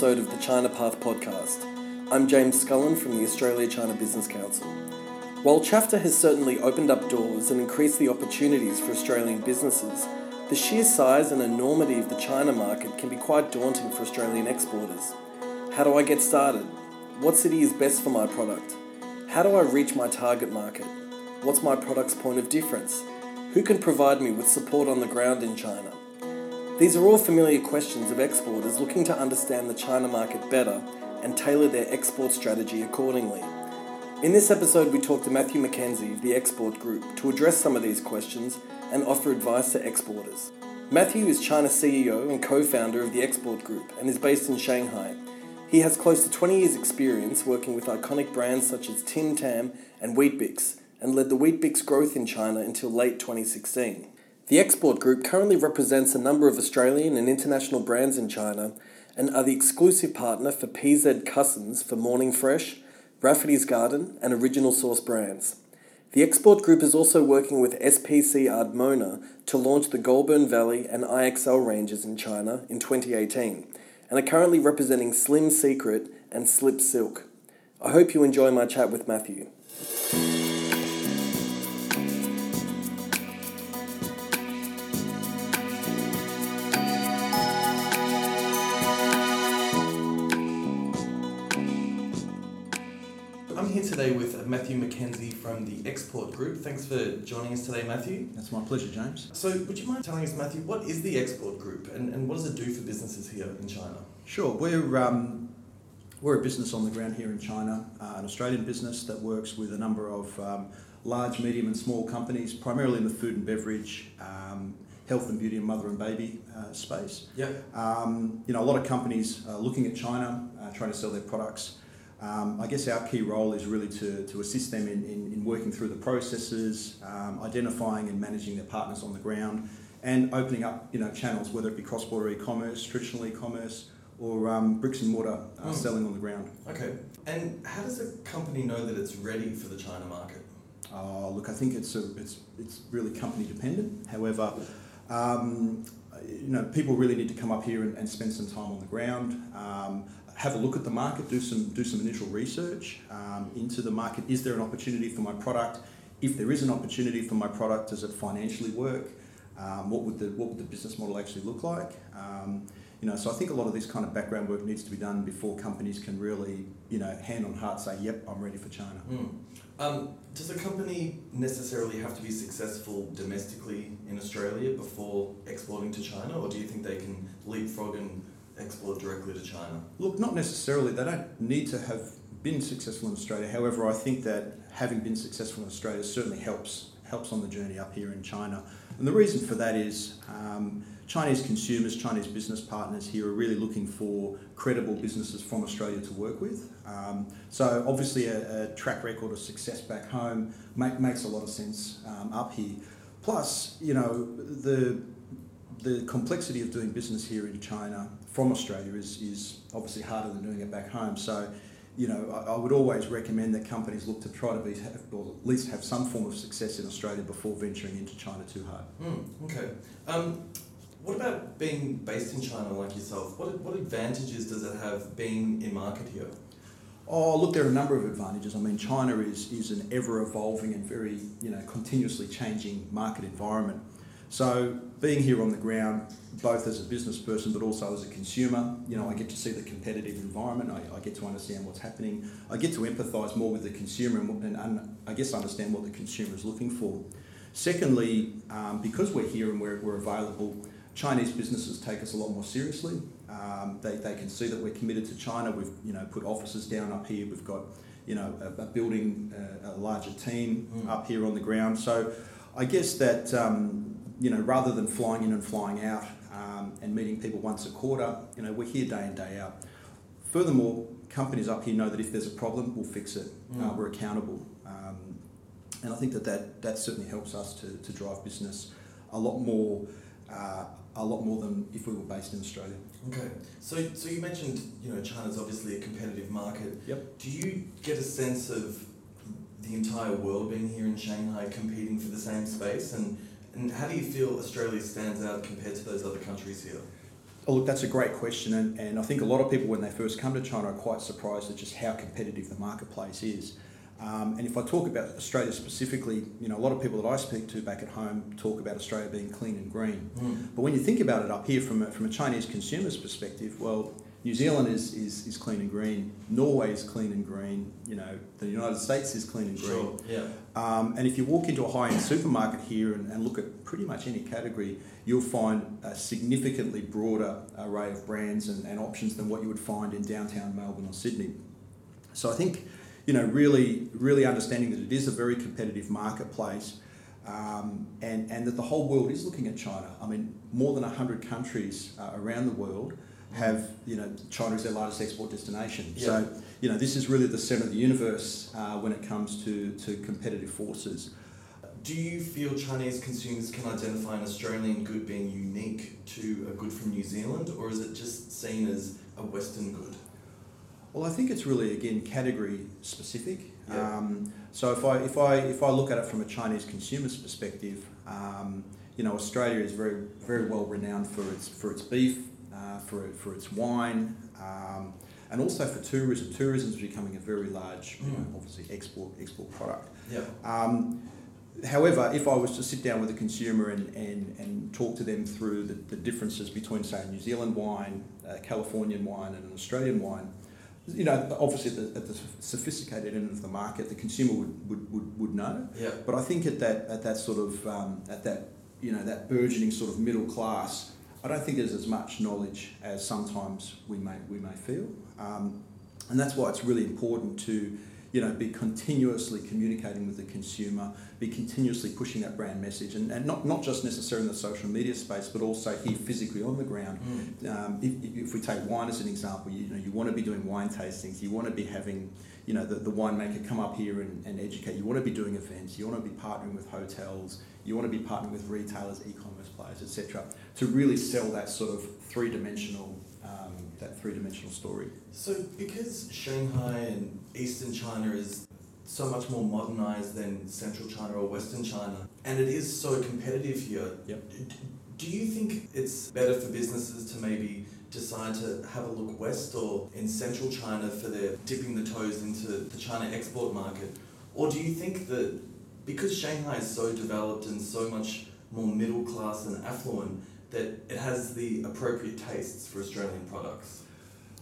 episode of the China Path podcast. I'm James Scullen from the Australia China Business Council. While CHAFTA has certainly opened up doors and increased the opportunities for Australian businesses, the sheer size and enormity of the China market can be quite daunting for Australian exporters. How do I get started? What city is best for my product? How do I reach my target market? What's my product's point of difference? Who can provide me with support on the ground in China? These are all familiar questions of exporters looking to understand the China market better and tailor their export strategy accordingly. In this episode, we talk to Matthew McKenzie of the Export Group to address some of these questions and offer advice to exporters. Matthew is China CEO and co founder of the Export Group and is based in Shanghai. He has close to 20 years' experience working with iconic brands such as Tim Tam and Weet-Bix and led the Weet-Bix growth in China until late 2016. The Export Group currently represents a number of Australian and international brands in China and are the exclusive partner for PZ Cussons for Morning Fresh, Rafferty's Garden, and Original Source brands. The Export Group is also working with SPC Ardmona to launch the Goulburn Valley and IXL ranges in China in 2018 and are currently representing Slim Secret and Slip Silk. I hope you enjoy my chat with Matthew. Today with Matthew McKenzie from the Export Group. Thanks for joining us today, Matthew. That's my pleasure, James. So, would you mind telling us, Matthew, what is the Export Group and, and what does it do for businesses here in China? Sure, we're um, we're a business on the ground here in China, uh, an Australian business that works with a number of um, large, medium, and small companies, primarily in the food and beverage, um, health and beauty, and mother and baby uh, space. Yep. Um, you know, a lot of companies are looking at China, uh, trying to sell their products. Um, I guess our key role is really to, to assist them in, in, in working through the processes, um, identifying and managing their partners on the ground, and opening up you know channels, whether it be cross-border e-commerce, traditional e-commerce, or um, bricks and mortar uh, Mm. selling on the ground. Okay. And how does a company know that it's ready for the China market? Uh, look, I think it's a, it's it's really company dependent. However, um, you know, people really need to come up here and, and spend some time on the ground. Have a look at the market, do some do some initial research um, into the market. Is there an opportunity for my product? If there is an opportunity for my product, does it financially work? Um, what would the what would the business model actually look like? Um, you know, so I think a lot of this kind of background work needs to be done before companies can really, you know, hand on heart say, "Yep, I'm ready for China." Mm. Does a company necessarily have to be successful domestically in Australia before exporting to China, or do you think they can leapfrog and export directly to China? Look, not necessarily. They don't need to have been successful in Australia. However, I think that having been successful in Australia certainly helps helps on the journey up here in China. And the reason for that is um, Chinese consumers, Chinese business partners here are really looking for credible businesses from Australia to work with. Um, so obviously, a, a track record of success back home make, makes a lot of sense um, up here. Plus, you know, the the complexity of doing business here in China from Australia is, is obviously harder than doing it back home. So, you know, I, I would always recommend that companies look to try to be, have, or at least have some form of success in Australia before venturing into China too hard. Mm, okay. Um, what about being based in China like yourself? What, what advantages does it have being in market here? Oh, look, there are a number of advantages. I mean, China is, is an ever evolving and very, you know, continuously changing market environment. So, being here on the ground, both as a business person but also as a consumer, you know, I get to see the competitive environment. I, I get to understand what's happening. I get to empathise more with the consumer and, and, and I guess understand what the consumer is looking for. Secondly, um, because we're here and we're, we're available, Chinese businesses take us a lot more seriously. Um, they, they can see that we're committed to China. We've you know put offices down up here. We've got you know a, a building uh, a larger team Mm. up here on the ground. So I guess that um, you know rather than flying in and flying out um, and meeting people once a quarter, you know we're here day in day out. Furthermore, companies up here know that if there's a problem, we'll fix it. Uh, Mm. we're accountable. Um, and I think that, that that certainly helps us to, to drive business a lot more uh, a lot more than if we were based in Australia. Okay. So, so you mentioned, you know, China's obviously a competitive market. Yep. Do you get a sense of the entire world being here in Shanghai competing for the same space? And, and how do you feel Australia stands out compared to those other countries here? Oh, look, that's a great question, and, and I think a lot of people, when they first come to China, are quite surprised at just how competitive the marketplace is. Um, and if I talk about Australia specifically, you know, a lot of people that I speak to back at home talk about Australia being clean and green. Mm. But when you think about it up here from a, from a Chinese consumer's perspective, well, New Zealand is, is, is clean and green. Norway is clean and green. You know, the United States is clean and green. Sure. Yeah. Um, and if you walk into a high-end supermarket here and, and look at pretty much any category, you'll find a significantly broader array of brands and, and options than what you would find in downtown Melbourne or Sydney. So I think, you know, really, really understanding that it is a very competitive marketplace. Um, and, and that the whole world is looking at China. I mean, more than 100 countries uh, around the world have, you know, China is their largest export destination. Yeah. So, you know, this is really the centre of the universe uh, when it comes to, to competitive forces. Do you feel Chinese consumers can identify an Australian good being unique to a good from New Zealand, or is it just seen as a Western good? Well, I think it's really again category specific. Yeah. Um, so if I if I if I look at it from a Chinese consumer's perspective, um, you know, Australia is very very well renowned for its for its beef, uh, for, for its wine, um, and also for tourism. Tourism is becoming a very large, mm. you know, mm. obviously export export product. Yeah. Um, however, if I was to sit down with a consumer and, and, and talk to them through the, the differences between, say, New Zealand wine, uh, Californian wine, and an Australian wine, you know, obviously at the, at the, sophisticated end of the market, the consumer would, would, would, would know. Yeah. But I think at that at that sort of um, at that you know that burgeoning sort of middle class, I don't think there's as much knowledge as sometimes we may we may feel, um, and that's why it's really important to you know be continuously communicating with the consumer, be continuously pushing that brand message, and, and not, not just necessarily in the social media space, but also here physically on the ground. Mm. Um, if, if we take wine as an example, you know you want to be doing wine tastings, you want to be having you know the, the winemaker come up here and, and educate. You want to be doing events, you want to be partnering with hotels you want to be partnering with retailers, e-commerce players, etc., to really sell that sort of three-dimensional um, that three-dimensional story. So, because Shanghai and Eastern China is so much more modernized than Central China or Western China, and it is so competitive here. Yep. Do you think it's better for businesses to maybe decide to have a look west or in Central China for their dipping the toes into the China export market? Or do you think that because Shanghai is so developed and so much more middle class and affluent, that it has the appropriate tastes for Australian products.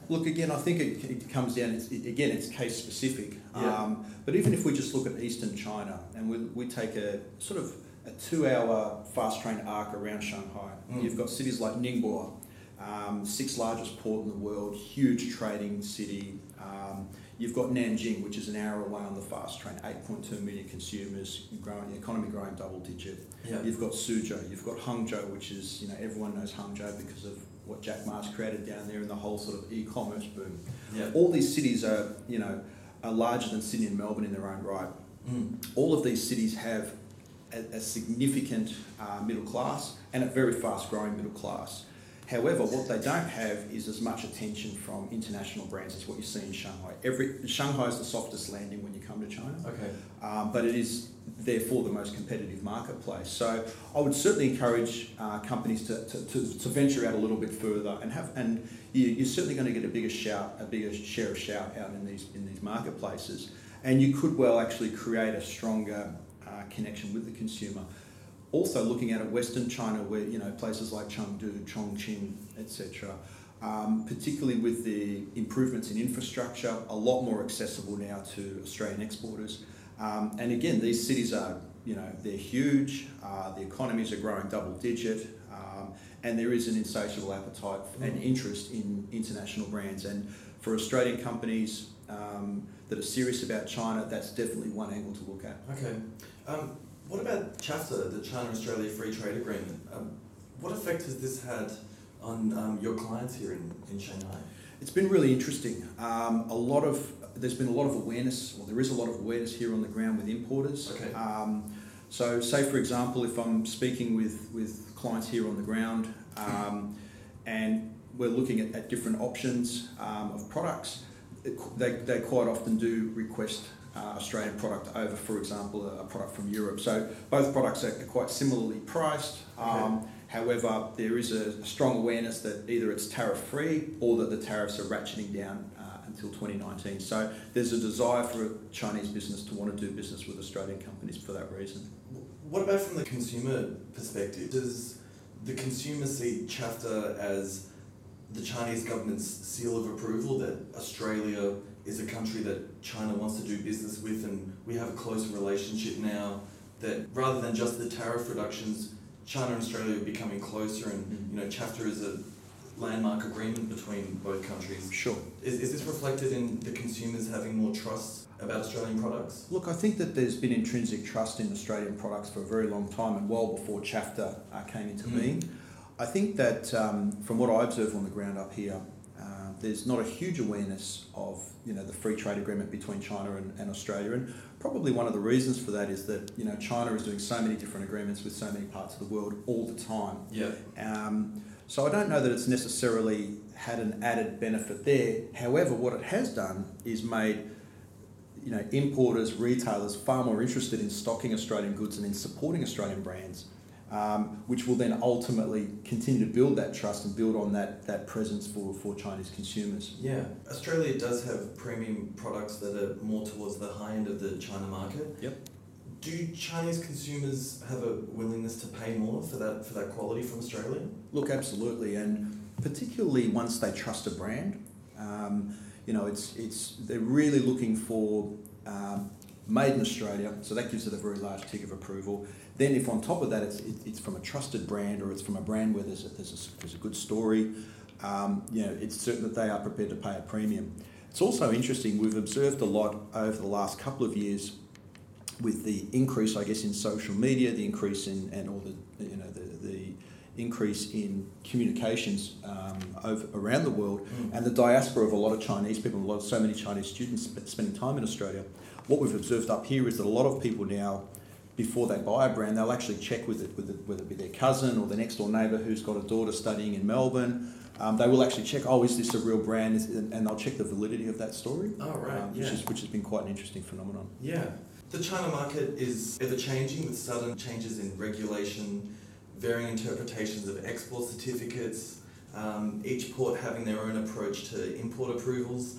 Look, again, I think it, it comes down, it's, it, again, it's case specific. Yeah. Um, but even if we just look at eastern China and we, we take a sort of a two hour fast train arc around Shanghai, mm. you've got cities like Ningbo, um, sixth largest port in the world, huge trading city. Um, You've got Nanjing, which is an hour away on the fast train, 8.2 million consumers, growing, the economy growing double digit. Yeah. You've got Suzhou, you've got Hangzhou, which is, you know, everyone knows Hangzhou because of what Jack Ma's created down there and the whole sort of e-commerce boom. Yeah. All these cities are, you know, are larger than Sydney and Melbourne in their own right. Mm. All of these cities have a, a significant uh, middle class and a very fast growing middle class. However, what they don't have is as much attention from international brands as what you see in Shanghai. Every Shanghai is the softest landing when you come to China. Okay. Um, but it is therefore the most competitive marketplace. So I would certainly encourage uh, companies to, to, to, to, venture out a little bit further and have and you, are certainly going to get a bigger shout, a bigger share of shout out in these in these marketplaces. And you could well actually create a stronger uh, connection with the consumer also looking at a Western China where you know places like Chengdu, Chongqing, etc. Um, particularly with the improvements in infrastructure, a lot more accessible now to Australian exporters. Um, and again, these cities are, you know, they're huge. Uh, the economies are growing double digit, um, and there is an insatiable appetite and interest in international brands. And for Australian companies um, that are serious about China, that's definitely one angle to look at. Okay. What about CHAFTA, the China Australia Free Trade Agreement? Um, what effect has this had on um, your clients here in, in Shanghai? It's been really interesting. Um, a lot of there's been a lot of awareness, or there is a lot of awareness here on the ground with importers. Okay. Um, so, say for example, if I'm speaking with with clients here on the ground, um, and we're looking at, at different options um, of products, they, they quite often do request uh, Australian product over, for example, a, a, product from Europe. So both products are quite similarly priced, um, However, there is a strong awareness that either it's tariff free or that the tariffs are ratcheting down uh, until 2019. So there's a desire for a Chinese business to want to do business with Australian companies for that reason. What about from the consumer perspective? Does the consumer see CHAFTA as the Chinese government's seal of approval that Australia is a country that China wants to do business with and we have a close relationship now that rather than just the tariff reductions, China and Australia are becoming closer and mm. you know CHAFTA is a landmark agreement between both countries. Sure. Is, is this reflected in the consumers having more trust about Australian products? Look, I think that there's been intrinsic trust in Australian products for a very long time and well before CHAFTA uh, came into mm. being. I think that um, from what I observe on the ground up here, there's not a huge awareness of you know the free trade agreement between China and, and Australia, and probably one of the reasons for that is that you know China is doing so many different agreements with so many parts of the world all the time. Yeah. Um, so I don't know that it's necessarily had an added benefit there. However, what it has done is made you know importers, retailers far more interested in stocking Australian goods and in supporting Australian brands um, which will then ultimately continue to build that trust and build on that, that presence for, for Chinese consumers. Yeah, Australia does have premium products that are more towards the high end of the China market. Yep. Do Chinese consumers have a willingness to pay more for that for that quality from Australia? Look, absolutely, and particularly once they trust a brand, um, you know, it's it's they're really looking for um, made in Australia, so that gives it a very large tick of approval. Then, if on top of that it's, it's from a trusted brand or it's from a brand where there's a, there's a, there's a good story, um, you know, it's certain that they are prepared to pay a premium. It's also interesting, we've observed a lot over the last couple of years with the increase, I guess, in social media, the increase in, and all the, you know, the, the increase in communications um, over, around the world mm. and the diaspora of a lot of Chinese people, a lot of so many Chinese students spending time in Australia what we've observed up here is that a lot of people now, before they buy a brand, they'll actually check with it, with it whether it be their cousin or the next door neighbour who's got a daughter studying in Melbourne. Um, they will actually check, oh, is this a real brand? And they'll check the validity of that story. Oh, right. Um, which, yeah. is, which has been quite an interesting phenomenon. Yeah. The China market is ever changing with sudden changes in regulation, varying interpretations of export certificates, um, each port having their own approach to import approvals.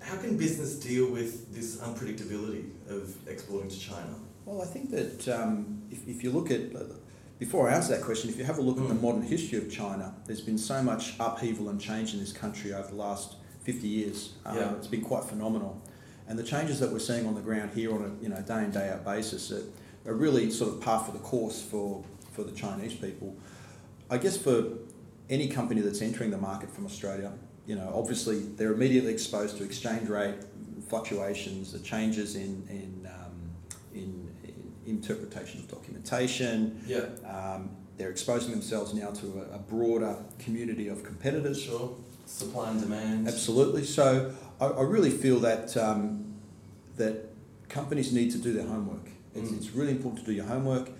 How can business deal with this unpredictability of exporting to China? Well, I think that um, if, if you look at, uh, before I answer that question, if you have a look mm. at the mm. modern history of China, there's been so much upheaval and change in this country over the last 50 years. Um, yeah. It's been quite phenomenal. And the changes that we're seeing on the ground here on a you know, day in, day out basis are, are really sort of par for the course for, for the Chinese people. I guess for any company that's entering the market from Australia, you know, obviously they're immediately exposed to exchange rate fluctuations, the changes in in, um, in, in, interpretation of documentation. Yeah. Um, they're exposing themselves now to a, a, broader community of competitors. Sure. Supply and demand. Absolutely. So I, I really feel that um, that companies need to do their homework. It's, mm. it's really important to do your homework.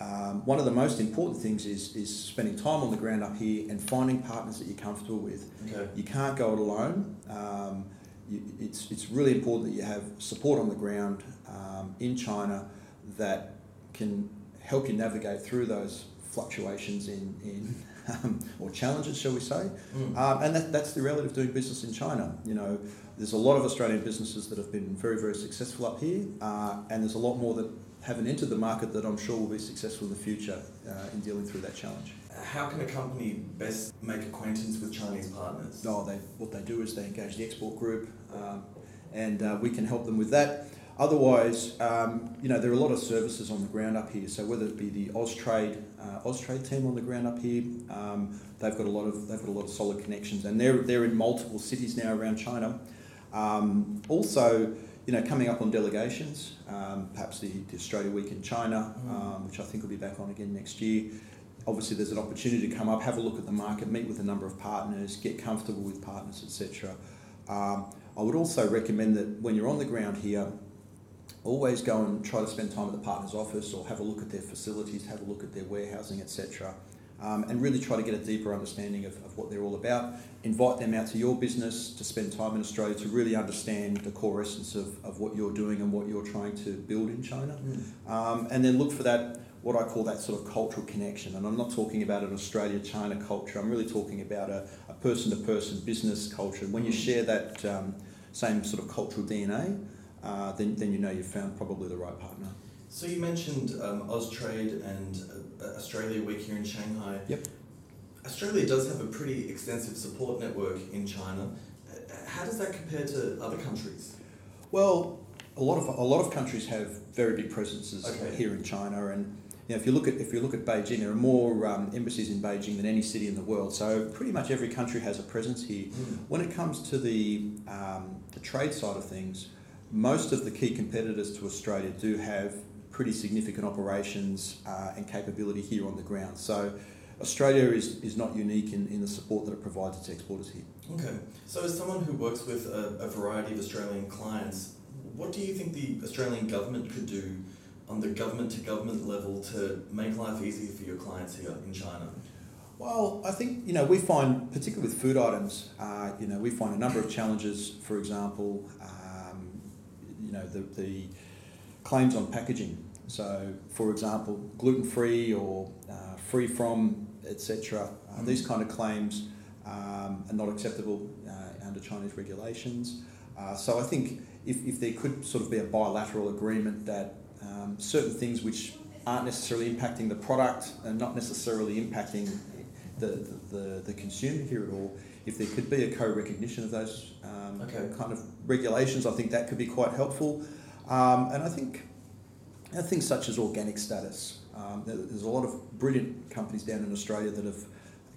Um, one of the most important things is, is spending time on the ground up here and finding partners that you're comfortable with. Okay. You can't go it alone. Um, you, it's, it's really important that you have support on the ground um, in China that can help you navigate through those fluctuations in, in um, or challenges, shall we say. Mm. Um, and that, that's the reality of doing business in China. You know, there's a lot of Australian businesses that have been very, very successful up here, uh, and there's a lot more that haven't entered the market that I'm sure will be successful in the future uh, in dealing through that challenge. How can a company best make acquaintance with Chinese partners? Oh, they, what they do is they engage the export group, um, and uh, we can help them with that. Otherwise, um, you know, there are a lot of services on the ground up here. So whether it be the Austrade, uh, Austrade team on the ground up here, um, they've got a lot of they've got a lot of solid connections, and they're they're in multiple cities now around China. Um, also, you know, coming up on delegations, um, perhaps the, the, Australia Week in China, mm. um, which I think will be back on again next year. Obviously, there's an opportunity to come up, have a look at the market, meet with a number of partners, get comfortable with partners, etc. Um, I would also recommend that when you're on the ground here, always go and try to spend time at the partner's office or have a look at their facilities, have a look at their warehousing, etc um, and really try to get a deeper understanding of, of what they're all about. Invite them out to your business to spend time in Australia to really understand the core essence of, of what you're doing and what you're trying to build in China. Mm. Um, and then look for that what I call that sort of cultural connection. And I'm not talking about an Australia China culture, I'm really talking about a, person to person business culture. When you mm. share that um, same sort of cultural DNA, uh, then, then you know you've found probably the right partner. So you mentioned um, Austrade and uh, Australia Week here in Shanghai. Yep. Australia does have a pretty extensive support network in China. How does that compare to other countries? Well, a lot of a lot of countries have very big presences okay. here in China, and you know, if you look at if you look at Beijing, there are more um, embassies in Beijing than any city in the world. So pretty much every country has a presence here. Mm. When it comes to the um, the trade side of things, most of the key competitors to Australia do have pretty significant operations uh, and capability here on the ground. So Australia is, is not unique in, in the support that it provides its exporters here. Okay. So as someone who works with a, a variety of Australian clients, what do you think the Australian government could do on the government to government level to make life easier for your clients here in China? Well, I think you know we find, particularly with food items, uh, you know we find a number of challenges. For example, um, you know the, the claims on packaging. So, for example, gluten free or uh, free from, etc. Uh, mm. These kind of claims um, are not acceptable uh, under Chinese regulations. Uh, so, I think if, if there could sort of be a bilateral agreement that um, certain things which aren't necessarily impacting the product and not necessarily impacting the, the, the, consumer here at all, if there could be a co-recognition of those um, okay. kind of regulations, I think that could be quite helpful. Um, and I think things such as organic status. Um, there's a lot of brilliant companies down in Australia that have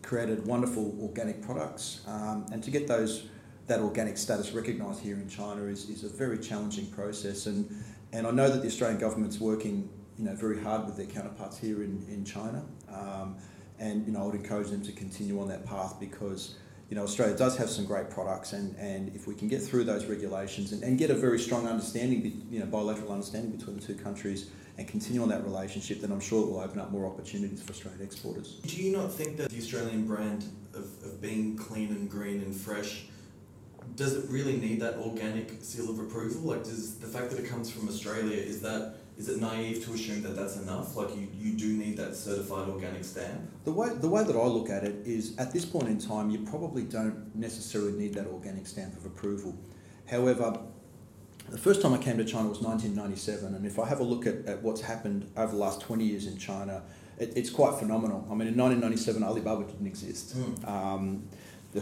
created wonderful organic products, um, and to get those that organic status recognised here in China is, is a very challenging process. And and I know that the Australian government's working, you know, very hard with their counterparts here in, in China. Um, and, you know, I would encourage them to continue on that path because, you know, Australia does have some great products and, and if we can get through those regulations and, and get a very strong understanding, you know, bilateral understanding between the two countries and continue on that relationship, then I'm sure it will open up more opportunities for Australian exporters. Do you not think that the Australian brand of, of being clean and green and fresh does it really need that organic seal of approval? Like, does the fact that it comes from Australia is that is it naive to assume that that's enough? Like, you, you do need that certified organic stamp. The way the way that I look at it is, at this point in time, you probably don't necessarily need that organic stamp of approval. However, the first time I came to China was 1997, and if I have a look at, at what's happened over the last 20 years in China, it, it's quite phenomenal. I mean, in 1997, Alibaba didn't exist. Mm. Um,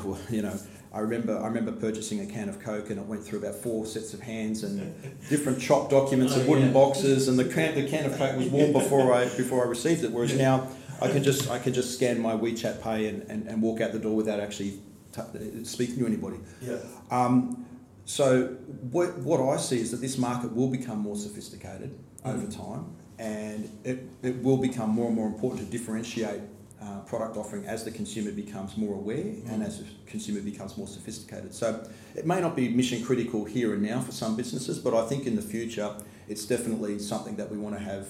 were, you know, I remember I remember purchasing a can of Coke and it went through about four sets of hands and different chop documents oh, and wooden yeah. boxes and the can the can of Coke was warm before I before I received it. Whereas now I can just I can just scan my WeChat Pay and, and, and walk out the door without actually t- speaking to anybody. Yeah. Um, so what, what I see is that this market will become more sophisticated mm. over time, and it, it will become more and more important to differentiate uh, product offering as the consumer becomes more aware mm. and as the consumer becomes more sophisticated. So it may not be mission critical here and now for some businesses, but I think in the future it's definitely something that we want to have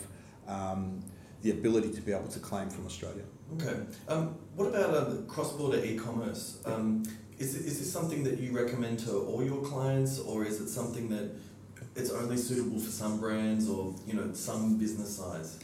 um, the ability to be able to claim from Australia. Okay. Um, what about uh, cross-border e-commerce? Um, is, is this something that you recommend to all your clients, or is it something that it's only suitable for some brands or you know some business size?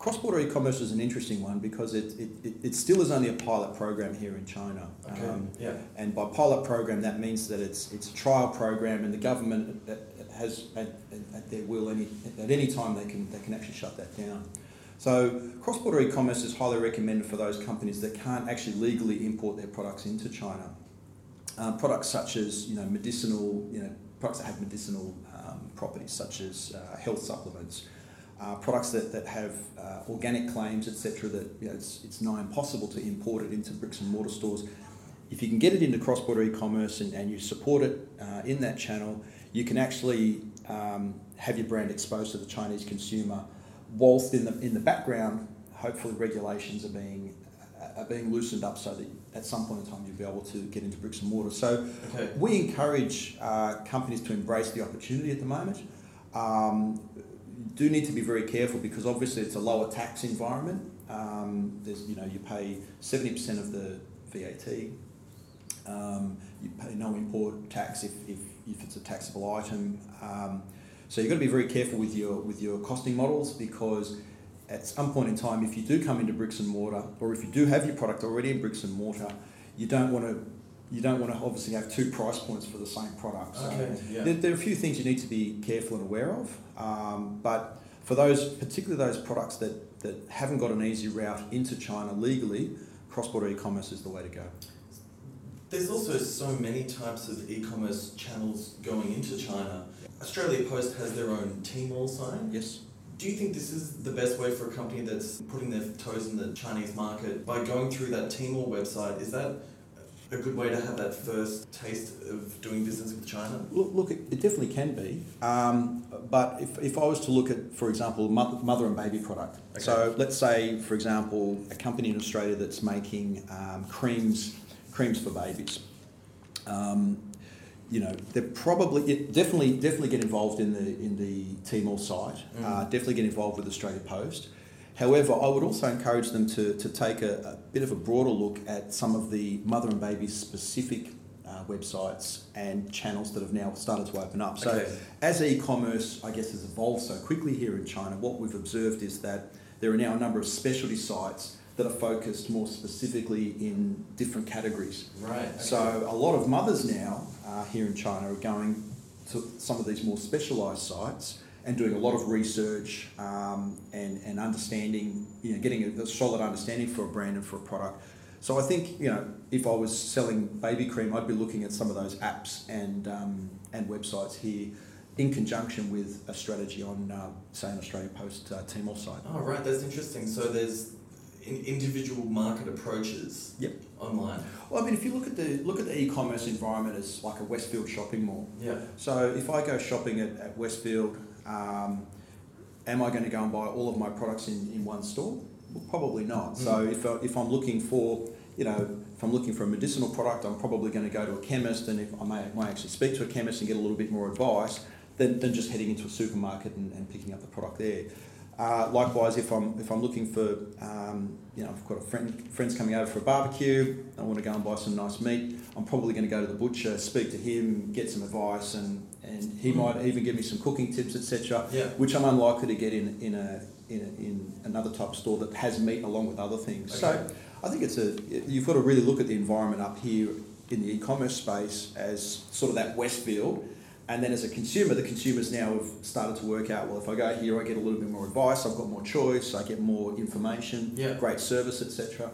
Cross-border e-commerce is an interesting one because it, it, it, still is only a pilot program here in China. Okay. Um, yeah. And by pilot program, that means that it's it's a trial program, and the government has at, at their will any at any time they can they can actually shut that down. So cross-border e-commerce is highly recommended for those companies that can't actually legally import their products into China. Um, products such as you know medicinal, you know products that have medicinal um, properties such as uh, health supplements uh, products that, that have uh, organic claims, etc., that you know, it's, it's nigh impossible to import it into bricks and mortar stores. If you can get it into cross border e commerce and, and you support it uh, in that channel, you can actually um, have your brand exposed to the Chinese consumer, whilst in the, in the background, hopefully regulations are being are being loosened up so that at some point in time you'll be able to get into bricks and mortar. So okay. we encourage uh, companies to embrace the opportunity at the moment. Um, do need to be very careful because obviously it's a lower tax environment. Um, there's, you know, you pay 70% of the VAT. Um, you pay no import tax if, if, if it's a taxable item. Um, so you've got to be very careful with your with your costing models because at some point in time, if you do come into bricks and mortar, or if you do have your product already in bricks and mortar, you don't want to you don't want to obviously have two price points for the same product. So Okay, yeah. there, there are a few things you need to be careful and aware of. Um, but for those, particularly those products that, that haven't got an easy route into China legally, cross-border e-commerce is the way to go. There's also so many types of e-commerce channels going into China. Australia Post has their own Tmall sign. Yes. Do you think this is the best way for a company that's putting their toes in the Chinese market by going through that Tmall website? Is that a good way to have that first taste of doing business with China? Look, look it, it definitely can be. Um, but if, if I was to look at, for example, mother, mother and baby product. Okay. So let's say, for example, a company in Australia that's making um, creams, creams for babies. Um, you know, they're probably it definitely definitely get involved in the in the Tmall site. Mm. Uh, definitely get involved with Australia Post. However, I would also encourage them to, to take a, a bit of a broader look at some of the mother and baby specific uh, websites and channels that have now started to open up. So, Okay. as e-commerce, I guess, has evolved so quickly here in China, what we've observed is that there are now a number of specialty sites that are focused more specifically in different categories. Right. okay. So a lot of mothers now uh, here in China are going to some of these more specialised sites and doing a lot of research um, and, and understanding, you know, getting a, a solid understanding for a brand and for a product. So I think, you know, if I was selling baby cream, I'd be looking at some of those apps and, um, and websites here in conjunction with a strategy on, uh, say, an Australia Post uh, Tmall site. Oh, right, that's interesting. So there's in individual market approaches Yep. online. Well, I mean, if you look at the look at the e-commerce environment as like a Westfield shopping mall, Yeah. So if I go shopping at, at Westfield, um, am I going to go and buy all of my products in, in one store? Well, probably not. So if, I, if I'm looking for, you know, if I'm looking for a medicinal product, I'm probably going to go to a chemist, and if I may, might actually speak to a chemist and get a little bit more advice than, than just heading into a supermarket and, and picking up the product there. Uh, likewise, if I'm if I'm looking for, um, you know, I've got a friend friends coming over for a barbecue, I want to go and buy some nice meat. I'm probably going to go to the butcher, speak to him, get some advice, and, and he Mm. might even give me some cooking tips, etc. Yeah. Which I'm unlikely to get in in a in, a, in another type of store that has meat along with other things. Okay. So I think it's a you've got to really look at the environment up here in the e-commerce space as sort of that Westfield. And then as a consumer, the consumers now have started to work out, well, if I go here, I get a little bit more advice, I've got more choice, I get more information, Yeah. great service, etc.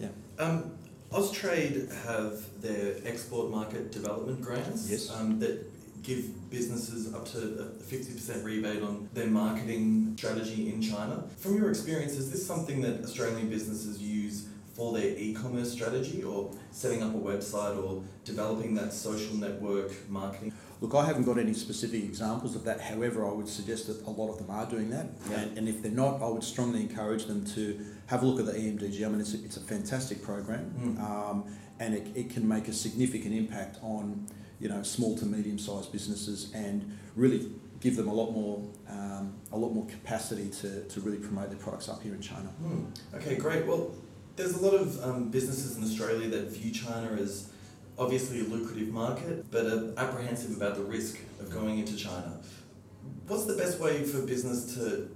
Yeah. Um, Austrade have their export market development grants Yes. um, that give businesses up to a 50% rebate on their marketing strategy in China. From your experience, is this something that Australian businesses use for their e-commerce strategy or setting up a website or developing that social network marketing? Look, I haven't got any specific examples of that. However, I would suggest that a lot of them are doing that. Yeah. And, and if they're not, I would strongly encourage them to have a look at the EMDG. I mean, it's a, it's a fantastic program, Mm. um, and it, it can make a significant impact on you know small to medium sized businesses and really give them a lot more um, a lot more capacity to, to really promote their products up here in China. Hmm. Okay, great. Well, there's a lot of um, businesses in Australia that view China as obviously a lucrative market, but are apprehensive about the risk of going into China. What's the best way for business to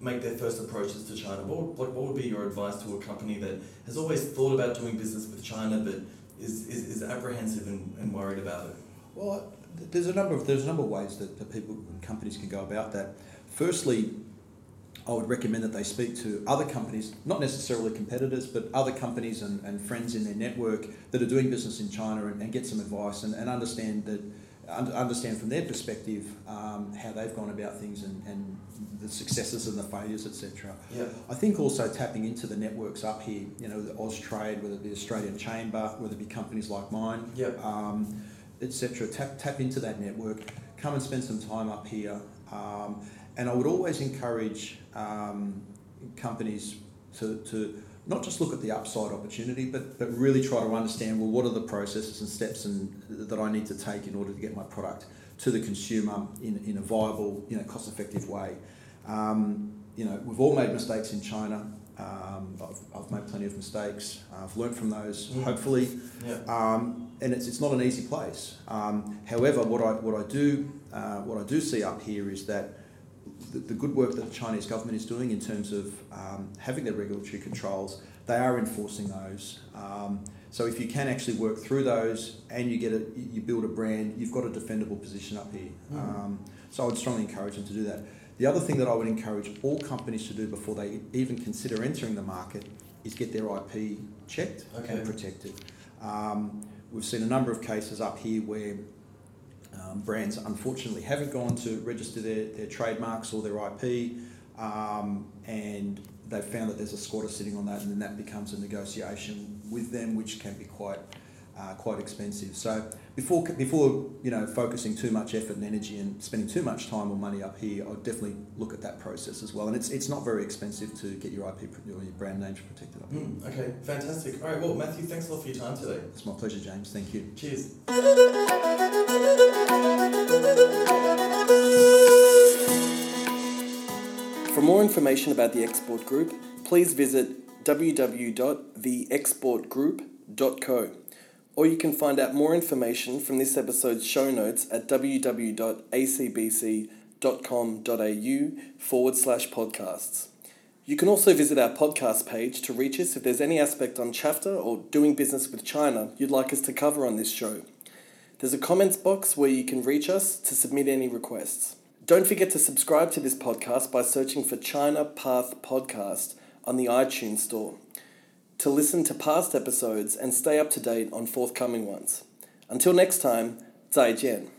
make their first approaches to China? What, would- what would be your advice to a company that has always thought about doing business with China but is, is, is apprehensive and, and worried about it? Well, there's a number of there's a number of ways that, that people and companies can go about that. Firstly, I would recommend that they speak to other companies, not necessarily competitors, but other companies and, and friends in their network that are doing business in China and, and get some advice and, and understand that understand from their perspective um, how they've gone about things and, and the successes and the failures, etc. Yeah. I think also tapping into the networks up here, you know, the Austrade, whether it be Australian Chamber, whether it be companies like mine, Yeah. um, etc. Tap, tap into that network, come and spend some time up here. Um, and I would always encourage um, companies to, to not just look at the upside opportunity, but, but really try to understand well, what are the processes and steps and, that I need to take in order to get my product to the consumer in, in a viable, you know, cost effective way. Um, you know, we've all made mistakes in China. Um, I've, I've made plenty of mistakes. I've learned from those, Mm. hopefully. Yeah. Um, and it's, it's not an easy place. Um, however, what I, what I do uh, what I do see up here is that the, the, good work that the Chinese government is doing in terms of um, having their regulatory controls, they are enforcing those. Um, so if you can actually work through those and you get a, you build a brand, you've got a defendable position up here. Mm. Um, so I would strongly encourage them to do that. The other thing that I would encourage all companies to do before they even consider entering the market is get their IP checked okay. and protected. Um, we've seen a number of cases up here where um, brands unfortunately haven't gone to register their, their trademarks or their IP, um, and they've found that there's a squatter sitting on that, and then that becomes a negotiation with them, which can be quite uh, quite expensive. So before before you know focusing too much effort and energy and spending too much time or money up here, I'd definitely look at that process as well. And it's it's not very expensive to get your IP or your brand names protected up here. Mm, okay, fantastic. All right, well, Matthew, thanks a lot for your time today. It's my pleasure, James. Thank you. Cheers. For more information about the Export Group, please visit www.theexportgroup.co or you can find out more information from this episode's show notes at www.acbc.com.au forward slash podcasts. You can also visit our podcast page to reach us if there's any aspect on CHAFTA or doing business with China you'd like us to cover on this show. There's a comments box where you can reach us to submit any requests. Don't forget to subscribe to this podcast by searching for China Path Podcast on the iTunes Store to listen to past episodes and stay up to date on forthcoming ones. Until next time, 再见.